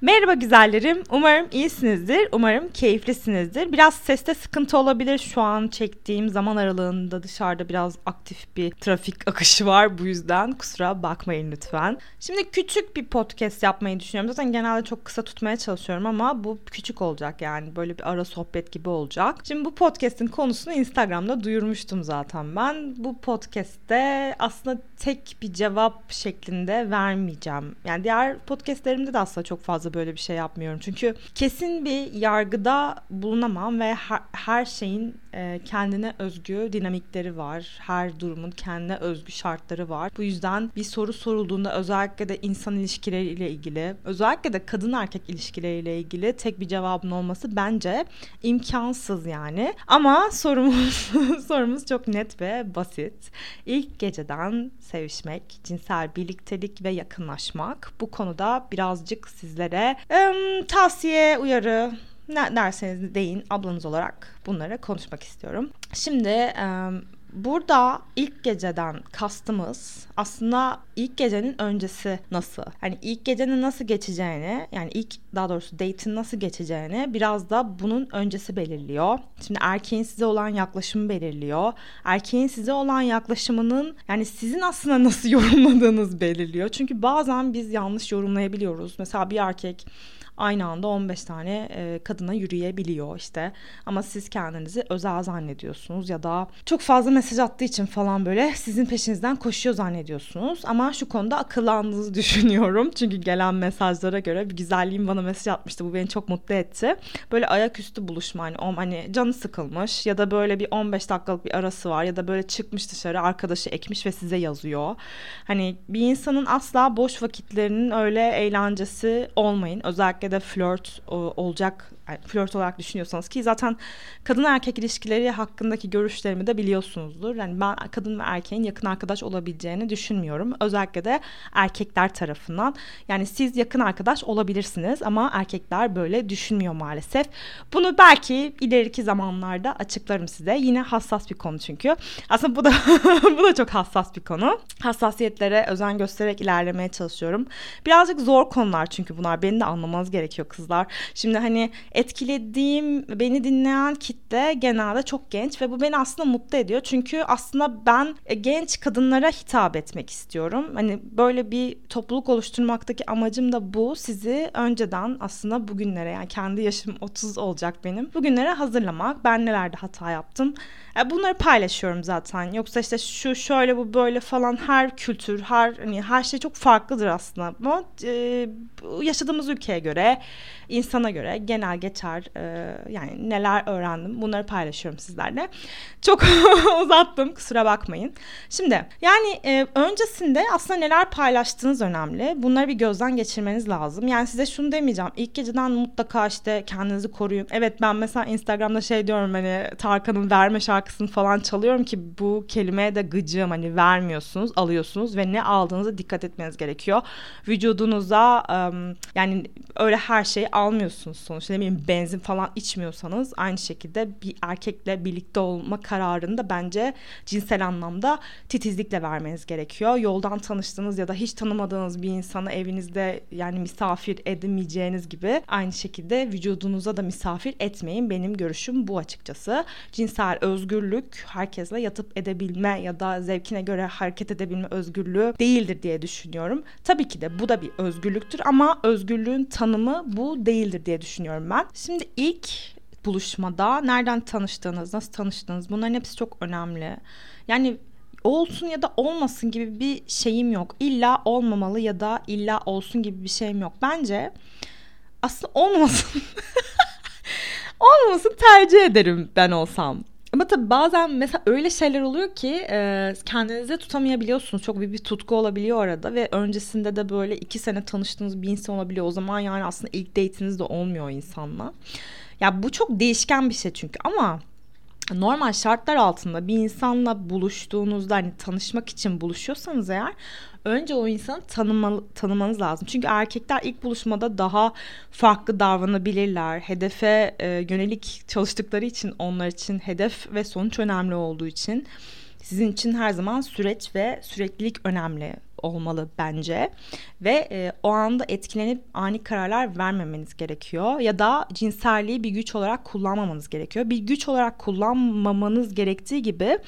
Merhaba güzellerim. Umarım iyisinizdir. Umarım keyiflisinizdir. Biraz seste sıkıntı olabilir. Şu an çektiğim zaman aralığında dışarıda biraz aktif bir trafik akışı var. Bu yüzden kusura bakmayın lütfen. Şimdi küçük bir podcast yapmayı düşünüyorum. Zaten genelde çok kısa tutmaya çalışıyorum ama bu küçük olacak yani. Böyle bir ara sohbet gibi olacak. Şimdi bu podcast'in konusunu Instagram'da duyurmuştum zaten ben. Bu podcast'te aslında tek bir cevap şeklinde vermeyeceğim. Yani diğer podcast'lerimde de aslında çok fazla böyle bir şey yapmıyorum. Çünkü kesin bir yargıda bulunamam ve her, her şeyin e, kendine özgü dinamikleri var. Her durumun kendine özgü şartları var. Bu yüzden bir soru sorulduğunda özellikle de insan ilişkileriyle ilgili, özellikle de kadın erkek ilişkileriyle ilgili tek bir cevabın olması bence imkansız yani. Ama sorumuz sorumuz çok net ve basit. İlk geceden sevişmek, cinsel birliktelik ve yakınlaşmak. Bu konuda birazcık sizlere ım, tavsiye, uyarı ne derseniz deyin ablanız olarak bunları konuşmak istiyorum. Şimdi burada ilk geceden kastımız aslında ilk gecenin öncesi nasıl? Hani ilk gecenin nasıl geçeceğini yani ilk daha doğrusu date'in nasıl geçeceğini biraz da bunun öncesi belirliyor. Şimdi erkeğin size olan yaklaşımı belirliyor. Erkeğin size olan yaklaşımının yani sizin aslında nasıl yorumladığınız belirliyor. Çünkü bazen biz yanlış yorumlayabiliyoruz. Mesela bir erkek aynı anda 15 tane e, kadına yürüyebiliyor işte. Ama siz kendinizi özel zannediyorsunuz ya da çok fazla mesaj attığı için falan böyle sizin peşinizden koşuyor zannediyorsunuz. Ama şu konuda akıllandığınızı düşünüyorum. Çünkü gelen mesajlara göre bir güzelliğim bana mesaj atmıştı. Bu beni çok mutlu etti. Böyle ayaküstü buluşma hani, o, hani canı sıkılmış ya da böyle bir 15 dakikalık bir arası var ya da böyle çıkmış dışarı arkadaşı ekmiş ve size yazıyor. Hani bir insanın asla boş vakitlerinin öyle eğlencesi olmayın. Özellikle de flört olacak flört olarak düşünüyorsanız ki zaten kadın erkek ilişkileri hakkındaki görüşlerimi de biliyorsunuzdur. Yani ben kadın ve erkeğin yakın arkadaş olabileceğini düşünmüyorum. Özellikle de erkekler tarafından. Yani siz yakın arkadaş olabilirsiniz ama erkekler böyle düşünmüyor maalesef. Bunu belki ileriki zamanlarda açıklarım size. Yine hassas bir konu çünkü. Aslında bu da bu da çok hassas bir konu. Hassasiyetlere özen göstererek ilerlemeye çalışıyorum. Birazcık zor konular çünkü bunlar. Beni de anlamanız gerekiyor kızlar. Şimdi hani etkilediğim, beni dinleyen kitle genelde çok genç ve bu beni aslında mutlu ediyor. Çünkü aslında ben e, genç kadınlara hitap etmek istiyorum. Hani böyle bir topluluk oluşturmaktaki amacım da bu. Sizi önceden aslında bugünlere yani kendi yaşım 30 olacak benim. Bugünlere hazırlamak. Ben nelerde hata yaptım. E, bunları paylaşıyorum zaten. Yoksa işte şu şöyle bu böyle falan her kültür, her hani her şey çok farklıdır aslında. Ama e, yaşadığımız ülkeye göre, है insana göre genel geçer. E, yani neler öğrendim bunları paylaşıyorum sizlerle. Çok uzattım kusura bakmayın. Şimdi yani e, öncesinde aslında neler paylaştığınız önemli. Bunları bir gözden geçirmeniz lazım. Yani size şunu demeyeceğim. İlk geceden mutlaka işte kendinizi koruyun. Evet ben mesela Instagram'da şey diyorum hani Tarkan'ın verme şarkısını falan çalıyorum ki bu kelimeye de gıcığım hani vermiyorsunuz alıyorsunuz ve ne aldığınıza dikkat etmeniz gerekiyor. Vücudunuza yani öyle her şeyi almıyorsunuz sonuçta ne bileyim benzin falan içmiyorsanız aynı şekilde bir erkekle birlikte olma kararını da bence cinsel anlamda titizlikle vermeniz gerekiyor. Yoldan tanıştığınız ya da hiç tanımadığınız bir insanı evinizde yani misafir edemeyeceğiniz gibi aynı şekilde vücudunuza da misafir etmeyin. Benim görüşüm bu açıkçası. Cinsel özgürlük herkesle yatıp edebilme ya da zevkine göre hareket edebilme özgürlüğü değildir diye düşünüyorum. Tabii ki de bu da bir özgürlüktür ama özgürlüğün tanımı bu değildir diye düşünüyorum ben. Şimdi ilk buluşmada nereden tanıştığınız, nasıl tanıştığınız bunların hepsi çok önemli. Yani olsun ya da olmasın gibi bir şeyim yok. İlla olmamalı ya da illa olsun gibi bir şeyim yok. Bence aslında olmasın. olmasın tercih ederim ben olsam. Ama tabii bazen mesela öyle şeyler oluyor ki e, kendinizi tutamayabiliyorsunuz. Çok büyük bir tutku olabiliyor orada ve öncesinde de böyle iki sene tanıştığınız bir insan olabiliyor. O zaman yani aslında ilk date'iniz de olmuyor insanla. Ya bu çok değişken bir şey çünkü ama normal şartlar altında bir insanla buluştuğunuzda hani tanışmak için buluşuyorsanız eğer önce o insanı tanımalı, tanımanız lazım. Çünkü erkekler ilk buluşmada daha farklı davranabilirler. Hedefe e, yönelik çalıştıkları için onlar için hedef ve sonuç önemli olduğu için sizin için her zaman süreç ve süreklilik önemli. Olmalı bence ve e, o anda etkilenip ani kararlar vermemeniz gerekiyor ya da cinselliği bir güç olarak kullanmamanız gerekiyor. Bir güç olarak kullanmamanız gerektiği gibi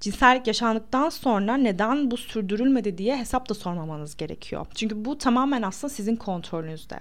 cinsellik yaşandıktan sonra neden bu sürdürülmedi diye hesap da sormamanız gerekiyor. Çünkü bu tamamen aslında sizin kontrolünüzde.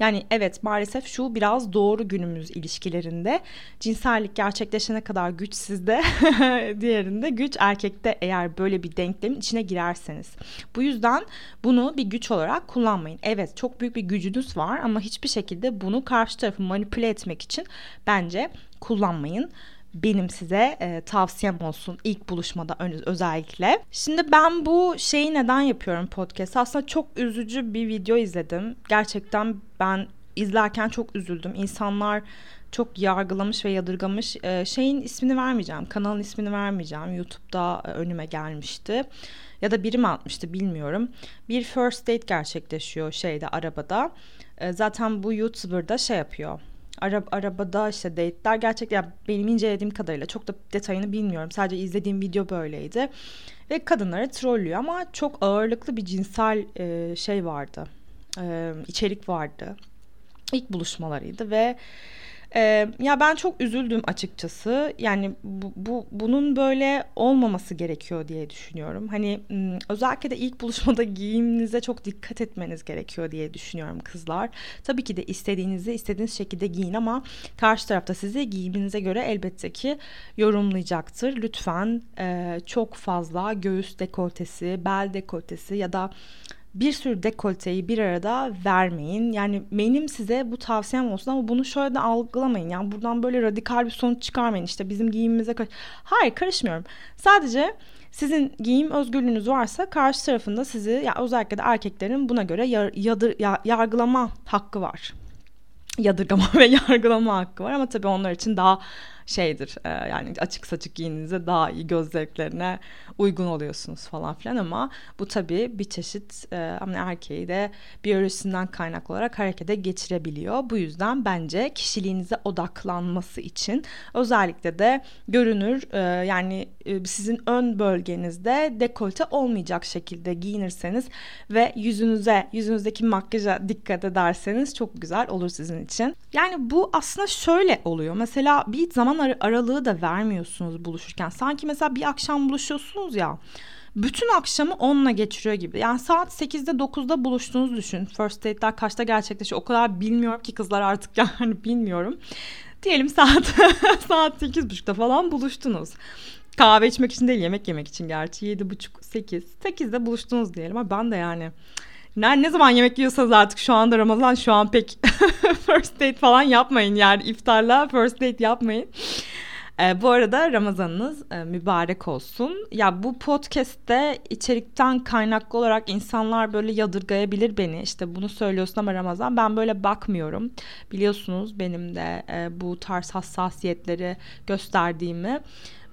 Yani evet maalesef şu biraz doğru günümüz ilişkilerinde cinsellik gerçekleşene kadar güç sizde, diğerinde güç erkekte eğer böyle bir denklemin içine girerseniz. Bu yüzden bunu bir güç olarak kullanmayın. Evet çok büyük bir gücünüz var ama hiçbir şekilde bunu karşı tarafı manipüle etmek için bence kullanmayın benim size e, tavsiyem olsun ilk buluşmada özellikle. Şimdi ben bu şeyi neden yapıyorum podcast? Aslında çok üzücü bir video izledim. Gerçekten ben izlerken çok üzüldüm. İnsanlar çok yargılamış ve yadırgamış. E, şeyin ismini vermeyeceğim. Kanalın ismini vermeyeceğim. YouTube'da e, önüme gelmişti. Ya da biri mi atmıştı bilmiyorum. Bir first date gerçekleşiyor şeyde arabada. E, zaten bu YouTuber'da şey yapıyor Arab arabada işte date'ler gerçekten yani benim incelediğim kadarıyla çok da detayını bilmiyorum. Sadece izlediğim video böyleydi. Ve kadınları trollüyor ama çok ağırlıklı bir cinsel e, şey vardı. E, içerik vardı. İlk buluşmalarıydı ve ee, ya ben çok üzüldüm açıkçası. Yani bu, bu bunun böyle olmaması gerekiyor diye düşünüyorum. Hani özellikle de ilk buluşmada giyiminize çok dikkat etmeniz gerekiyor diye düşünüyorum kızlar. Tabii ki de istediğinizi istediğiniz şekilde giyin ama karşı tarafta sizi giyiminize göre elbette ki yorumlayacaktır. Lütfen e, çok fazla göğüs dekoltesi, bel dekoltesi ya da bir sürü dekolteyi bir arada vermeyin. Yani benim size bu tavsiyem olsun ama bunu şöyle de algılamayın. Yani buradan böyle radikal bir sonuç çıkarmayın. İşte bizim giyimimize karış. Hayır karışmıyorum. Sadece sizin giyim özgürlüğünüz varsa karşı tarafında sizi ya özellikle de erkeklerin buna göre yar, yadır, ya, yargılama hakkı var. Yadırgama ve yargılama hakkı var ama tabii onlar için daha şeydir e, yani açık saçık giyinize daha iyi göz zevklerine uygun oluyorsunuz falan filan ama bu tabii bir çeşit e, erkeği de biyolojisinden kaynaklı olarak harekete geçirebiliyor. Bu yüzden bence kişiliğinize odaklanması için özellikle de görünür e, yani e, sizin ön bölgenizde dekolte olmayacak şekilde giyinirseniz ve yüzünüze yüzünüzdeki makyaja dikkat ederseniz çok güzel olur sizin için. Yani bu aslında şöyle oluyor. Mesela bir zaman ar- aralığı da vermiyorsunuz buluşurken. Sanki mesela bir akşam buluşuyorsunuz ya bütün akşamı onunla geçiriyor gibi. Yani saat 8'de 9'da buluştuğunuzu düşün. First date'ler kaçta gerçekleşiyor o kadar bilmiyorum ki kızlar artık yani bilmiyorum. Diyelim saat saat 8.30'da falan buluştunuz. Kahve içmek için değil yemek yemek için gerçi 7.30 8 8'de buluştunuz diyelim ama ben de yani ne, ne zaman yemek yiyorsanız artık şu anda Ramazan şu an pek first date falan yapmayın yani iftarla first date yapmayın. E, bu arada Ramazanınız e, mübarek olsun. Ya bu podcast'te içerikten kaynaklı olarak insanlar böyle yadırgayabilir beni. İşte bunu söylüyorsun ama Ramazan ben böyle bakmıyorum. Biliyorsunuz benim de e, bu tarz hassasiyetleri gösterdiğimi.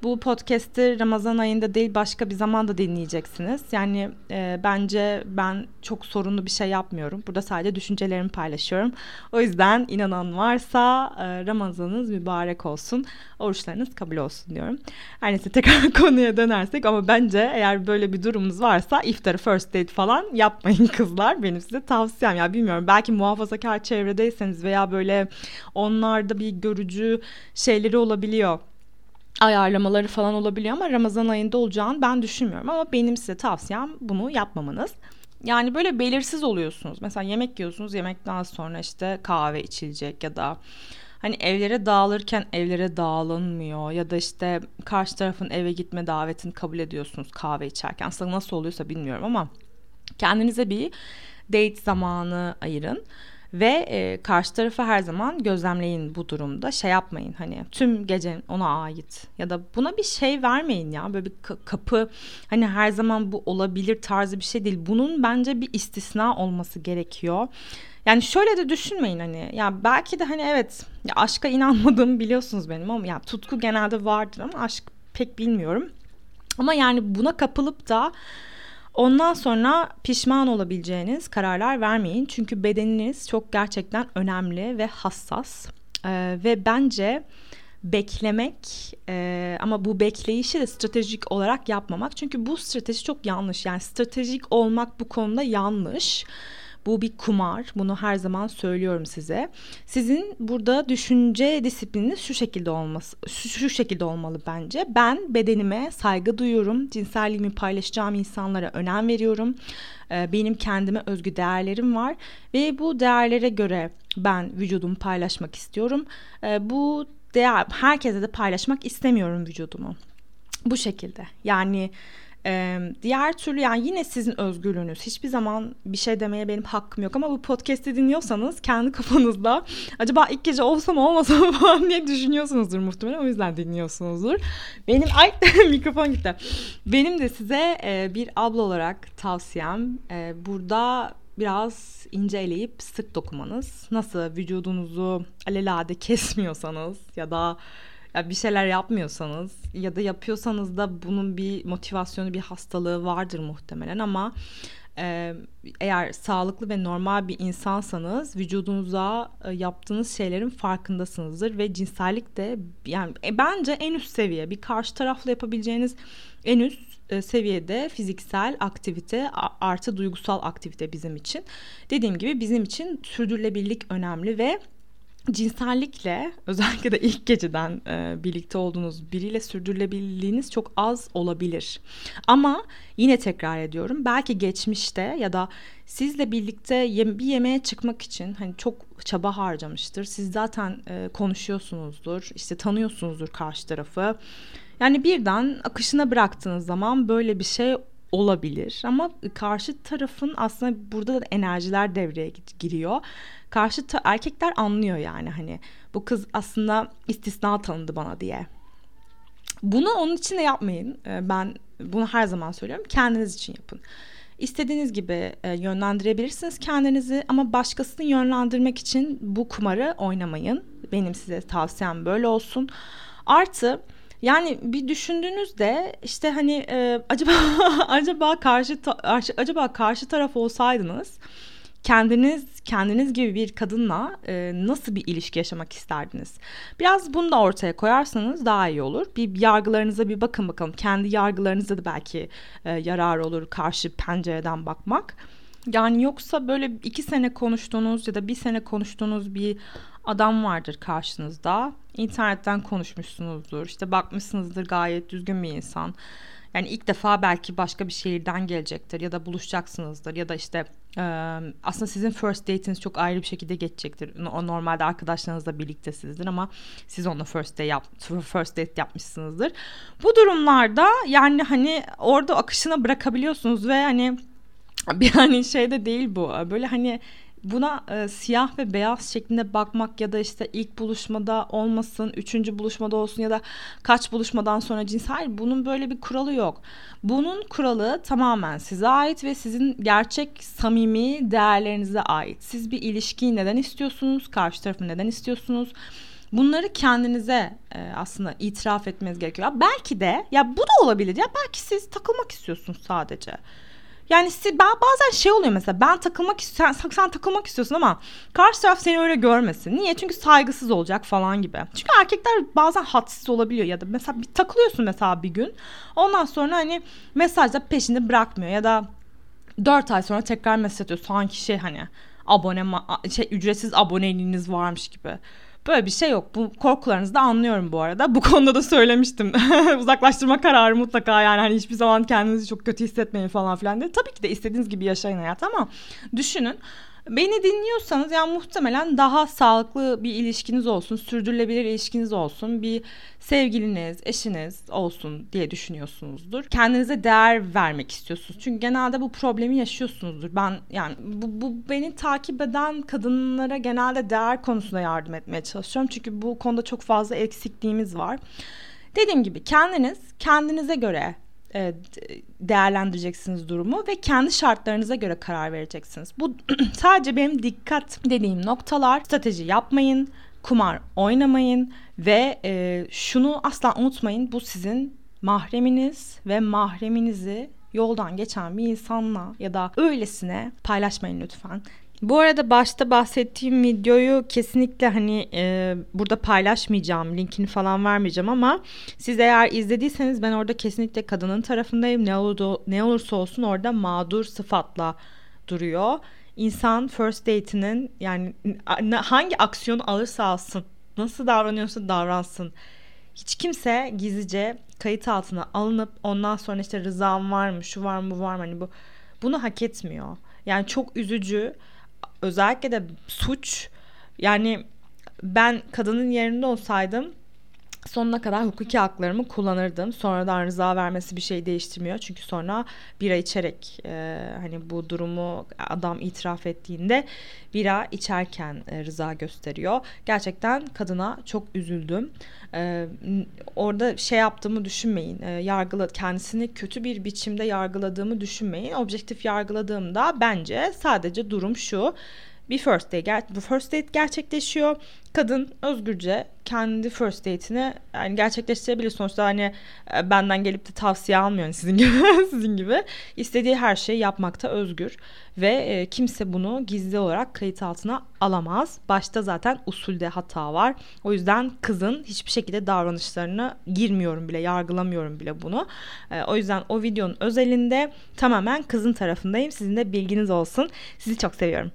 Bu podcast'i Ramazan ayında değil başka bir zamanda dinleyeceksiniz. Yani e, bence ben çok sorunlu bir şey yapmıyorum. Burada sadece düşüncelerimi paylaşıyorum. O yüzden inanan varsa e, Ramazanınız mübarek olsun. Oruçlarınız kabul olsun diyorum. Her neyse tekrar konuya dönersek ama bence eğer böyle bir durumunuz varsa iftarı first date falan yapmayın kızlar. Benim size tavsiyem. Ya bilmiyorum belki muhafazakar çevredeyseniz veya böyle onlarda bir görücü şeyleri olabiliyor ayarlamaları falan olabiliyor ama Ramazan ayında olacağını ben düşünmüyorum. Ama benim size tavsiyem bunu yapmamanız. Yani böyle belirsiz oluyorsunuz. Mesela yemek yiyorsunuz. Yemekten sonra işte kahve içilecek ya da hani evlere dağılırken evlere dağılınmıyor ya da işte karşı tarafın eve gitme davetini kabul ediyorsunuz kahve içerken. Aslında nasıl oluyorsa bilmiyorum ama kendinize bir date zamanı ayırın. Ve e, karşı tarafı her zaman gözlemleyin bu durumda. Şey yapmayın hani tüm gece ona ait ya da buna bir şey vermeyin ya. Böyle bir kapı hani her zaman bu olabilir tarzı bir şey değil. Bunun bence bir istisna olması gerekiyor. Yani şöyle de düşünmeyin hani ya belki de hani evet ya aşka inanmadığımı biliyorsunuz benim ama ya tutku genelde vardır ama aşk pek bilmiyorum. Ama yani buna kapılıp da Ondan sonra pişman olabileceğiniz kararlar vermeyin. Çünkü bedeniniz çok gerçekten önemli ve hassas. Ee, ve bence beklemek e, ama bu bekleyişi de stratejik olarak yapmamak. Çünkü bu strateji çok yanlış. Yani stratejik olmak bu konuda yanlış. Bu bir kumar. Bunu her zaman söylüyorum size. Sizin burada düşünce disiplininiz şu şekilde olması şu, şekilde olmalı bence. Ben bedenime saygı duyuyorum. Cinselliğimi paylaşacağım insanlara önem veriyorum. Ee, benim kendime özgü değerlerim var ve bu değerlere göre ben vücudumu paylaşmak istiyorum. Ee, bu değer herkese de paylaşmak istemiyorum vücudumu. Bu şekilde. Yani ee, diğer türlü yani yine sizin özgürlüğünüz. Hiçbir zaman bir şey demeye benim hakkım yok ama bu podcast'i dinliyorsanız kendi kafanızda acaba ilk gece olsa mı olmasa mı falan diye düşünüyorsunuzdur muhtemelen. O yüzden dinliyorsunuzdur. Benim ay mikrofon gitti. Benim de size e, bir abla olarak tavsiyem e, burada biraz ince eleyip sık dokumanız. Nasıl vücudunuzu alelade kesmiyorsanız ya da ya bir şeyler yapmıyorsanız ya da yapıyorsanız da bunun bir motivasyonu bir hastalığı vardır muhtemelen ama eğer sağlıklı ve normal bir insansanız vücudunuza e, yaptığınız şeylerin farkındasınızdır ve cinsellik de yani e, bence en üst seviye bir karşı tarafla yapabileceğiniz en üst e, seviyede fiziksel aktivite artı duygusal aktivite bizim için. Dediğim gibi bizim için sürdürülebilirlik önemli ve cinsellikle özellikle de ilk geceden e, birlikte olduğunuz biriyle sürdürülebilirliğiniz çok az olabilir. Ama yine tekrar ediyorum belki geçmişte ya da sizle birlikte ye- bir yemeğe çıkmak için hani çok çaba harcamıştır. Siz zaten e, konuşuyorsunuzdur, işte tanıyorsunuzdur karşı tarafı. Yani birden akışına bıraktığınız zaman böyle bir şey olabilir ama karşı tarafın aslında burada da enerjiler devreye giriyor. Karşı ta- erkekler anlıyor yani hani bu kız aslında istisna tanıdı bana diye. Bunu onun için de yapmayın. Ee, ben bunu her zaman söylüyorum. Kendiniz için yapın. İstediğiniz gibi e, yönlendirebilirsiniz kendinizi ama başkasını yönlendirmek için bu kumarı oynamayın. Benim size tavsiyem böyle olsun. Artı yani bir düşündüğünüzde işte hani e, acaba acaba karşı ta, acaba karşı taraf olsaydınız kendiniz kendiniz gibi bir kadınla e, nasıl bir ilişki yaşamak isterdiniz? Biraz bunu da ortaya koyarsanız daha iyi olur. Bir yargılarınıza bir bakın bakalım. Kendi yargılarınıza da belki e, yarar olur karşı pencereden bakmak. Yani yoksa böyle iki sene konuştuğunuz ya da bir sene konuştuğunuz bir adam vardır karşınızda. İnternetten konuşmuşsunuzdur. İşte bakmışsınızdır gayet düzgün bir insan. Yani ilk defa belki başka bir şehirden gelecektir ya da buluşacaksınızdır ya da işte e, aslında sizin first date'iniz çok ayrı bir şekilde geçecektir. O normalde arkadaşlarınızla birliktesinizdir ama siz onunla first date yap first date yapmışsınızdır. Bu durumlarda yani hani orada akışına bırakabiliyorsunuz ve hani bir hani şey de değil bu. Böyle hani buna e, siyah ve beyaz şeklinde bakmak ya da işte ilk buluşmada olmasın, üçüncü buluşmada olsun ya da kaç buluşmadan sonra cins. Hayır bunun böyle bir kuralı yok. Bunun kuralı tamamen size ait ve sizin gerçek samimi değerlerinize ait. Siz bir ilişkiyi neden istiyorsunuz? Karşı tarafı neden istiyorsunuz? Bunları kendinize e, aslında itiraf etmeniz gerekiyor. Belki de ya bu da olabilir ya belki siz takılmak istiyorsunuz sadece. Yani bazen şey oluyor mesela ben takılmak sen, sen takılmak istiyorsun ama karşı taraf seni öyle görmesin. Niye? Çünkü saygısız olacak falan gibi. Çünkü erkekler bazen hadsiz olabiliyor ya da mesela bir takılıyorsun mesela bir gün. Ondan sonra hani mesajda peşinde bırakmıyor ya da 4 ay sonra tekrar mesaj atıyor. Sanki şey hani abone şey ücretsiz aboneliğiniz varmış gibi. Böyle bir şey yok. Bu korkularınızı da anlıyorum bu arada. Bu konuda da söylemiştim. Uzaklaştırma kararı mutlaka yani hani hiçbir zaman kendinizi çok kötü hissetmeyin falan filan diye. Tabii ki de istediğiniz gibi yaşayın hayat ama düşünün Beni dinliyorsanız yani muhtemelen daha sağlıklı bir ilişkiniz olsun, sürdürülebilir ilişkiniz olsun, bir sevgiliniz, eşiniz olsun diye düşünüyorsunuzdur. Kendinize değer vermek istiyorsunuz. Çünkü genelde bu problemi yaşıyorsunuzdur. Ben yani bu, bu beni takip eden kadınlara genelde değer konusunda yardım etmeye çalışıyorum. Çünkü bu konuda çok fazla eksikliğimiz var. Dediğim gibi kendiniz kendinize göre e, değerlendireceksiniz durumu ve kendi şartlarınıza göre karar vereceksiniz. Bu sadece benim dikkat dediğim noktalar. Strateji yapmayın, kumar oynamayın ve e, şunu asla unutmayın. Bu sizin mahreminiz ve mahreminizi yoldan geçen bir insanla ya da öylesine paylaşmayın lütfen. Bu arada başta bahsettiğim videoyu kesinlikle hani e, burada paylaşmayacağım, linkini falan vermeyeceğim ama siz eğer izlediyseniz ben orada kesinlikle kadının tarafındayım. Ne, oldu, ne olursa olsun orada mağdur sıfatla duruyor. İnsan first date'inin yani hangi aksiyon alırsa alsın, nasıl davranıyorsa davransın. Hiç kimse gizlice kayıt altına alınıp ondan sonra işte rızam var mı, şu var mı, bu var mı hani bu bunu hak etmiyor. Yani çok üzücü özellikle de suç yani ben kadının yerinde olsaydım sonuna kadar hukuki haklarımı kullanırdım. Sonradan rıza vermesi bir şey değiştirmiyor. Çünkü sonra bira içerek e, hani bu durumu adam itiraf ettiğinde bira içerken e, rıza gösteriyor. Gerçekten kadına çok üzüldüm. E, orada şey yaptığımı düşünmeyin. E, yargıla kendisini kötü bir biçimde yargıladığımı düşünmeyin. Objektif yargıladığımda bence sadece durum şu bir first date, bu first date gerçekleşiyor. Kadın özgürce kendi first date'ini yani gerçekleştirebilir. Sonuçta hani e, benden gelip de tavsiye almıyor hani sizin gibi sizin gibi. istediği her şeyi yapmakta özgür ve e, kimse bunu gizli olarak kayıt altına alamaz. Başta zaten usulde hata var. O yüzden kızın hiçbir şekilde davranışlarını girmiyorum bile, yargılamıyorum bile bunu. E, o yüzden o videonun özelinde tamamen kızın tarafındayım. Sizin de bilginiz olsun. Sizi çok seviyorum.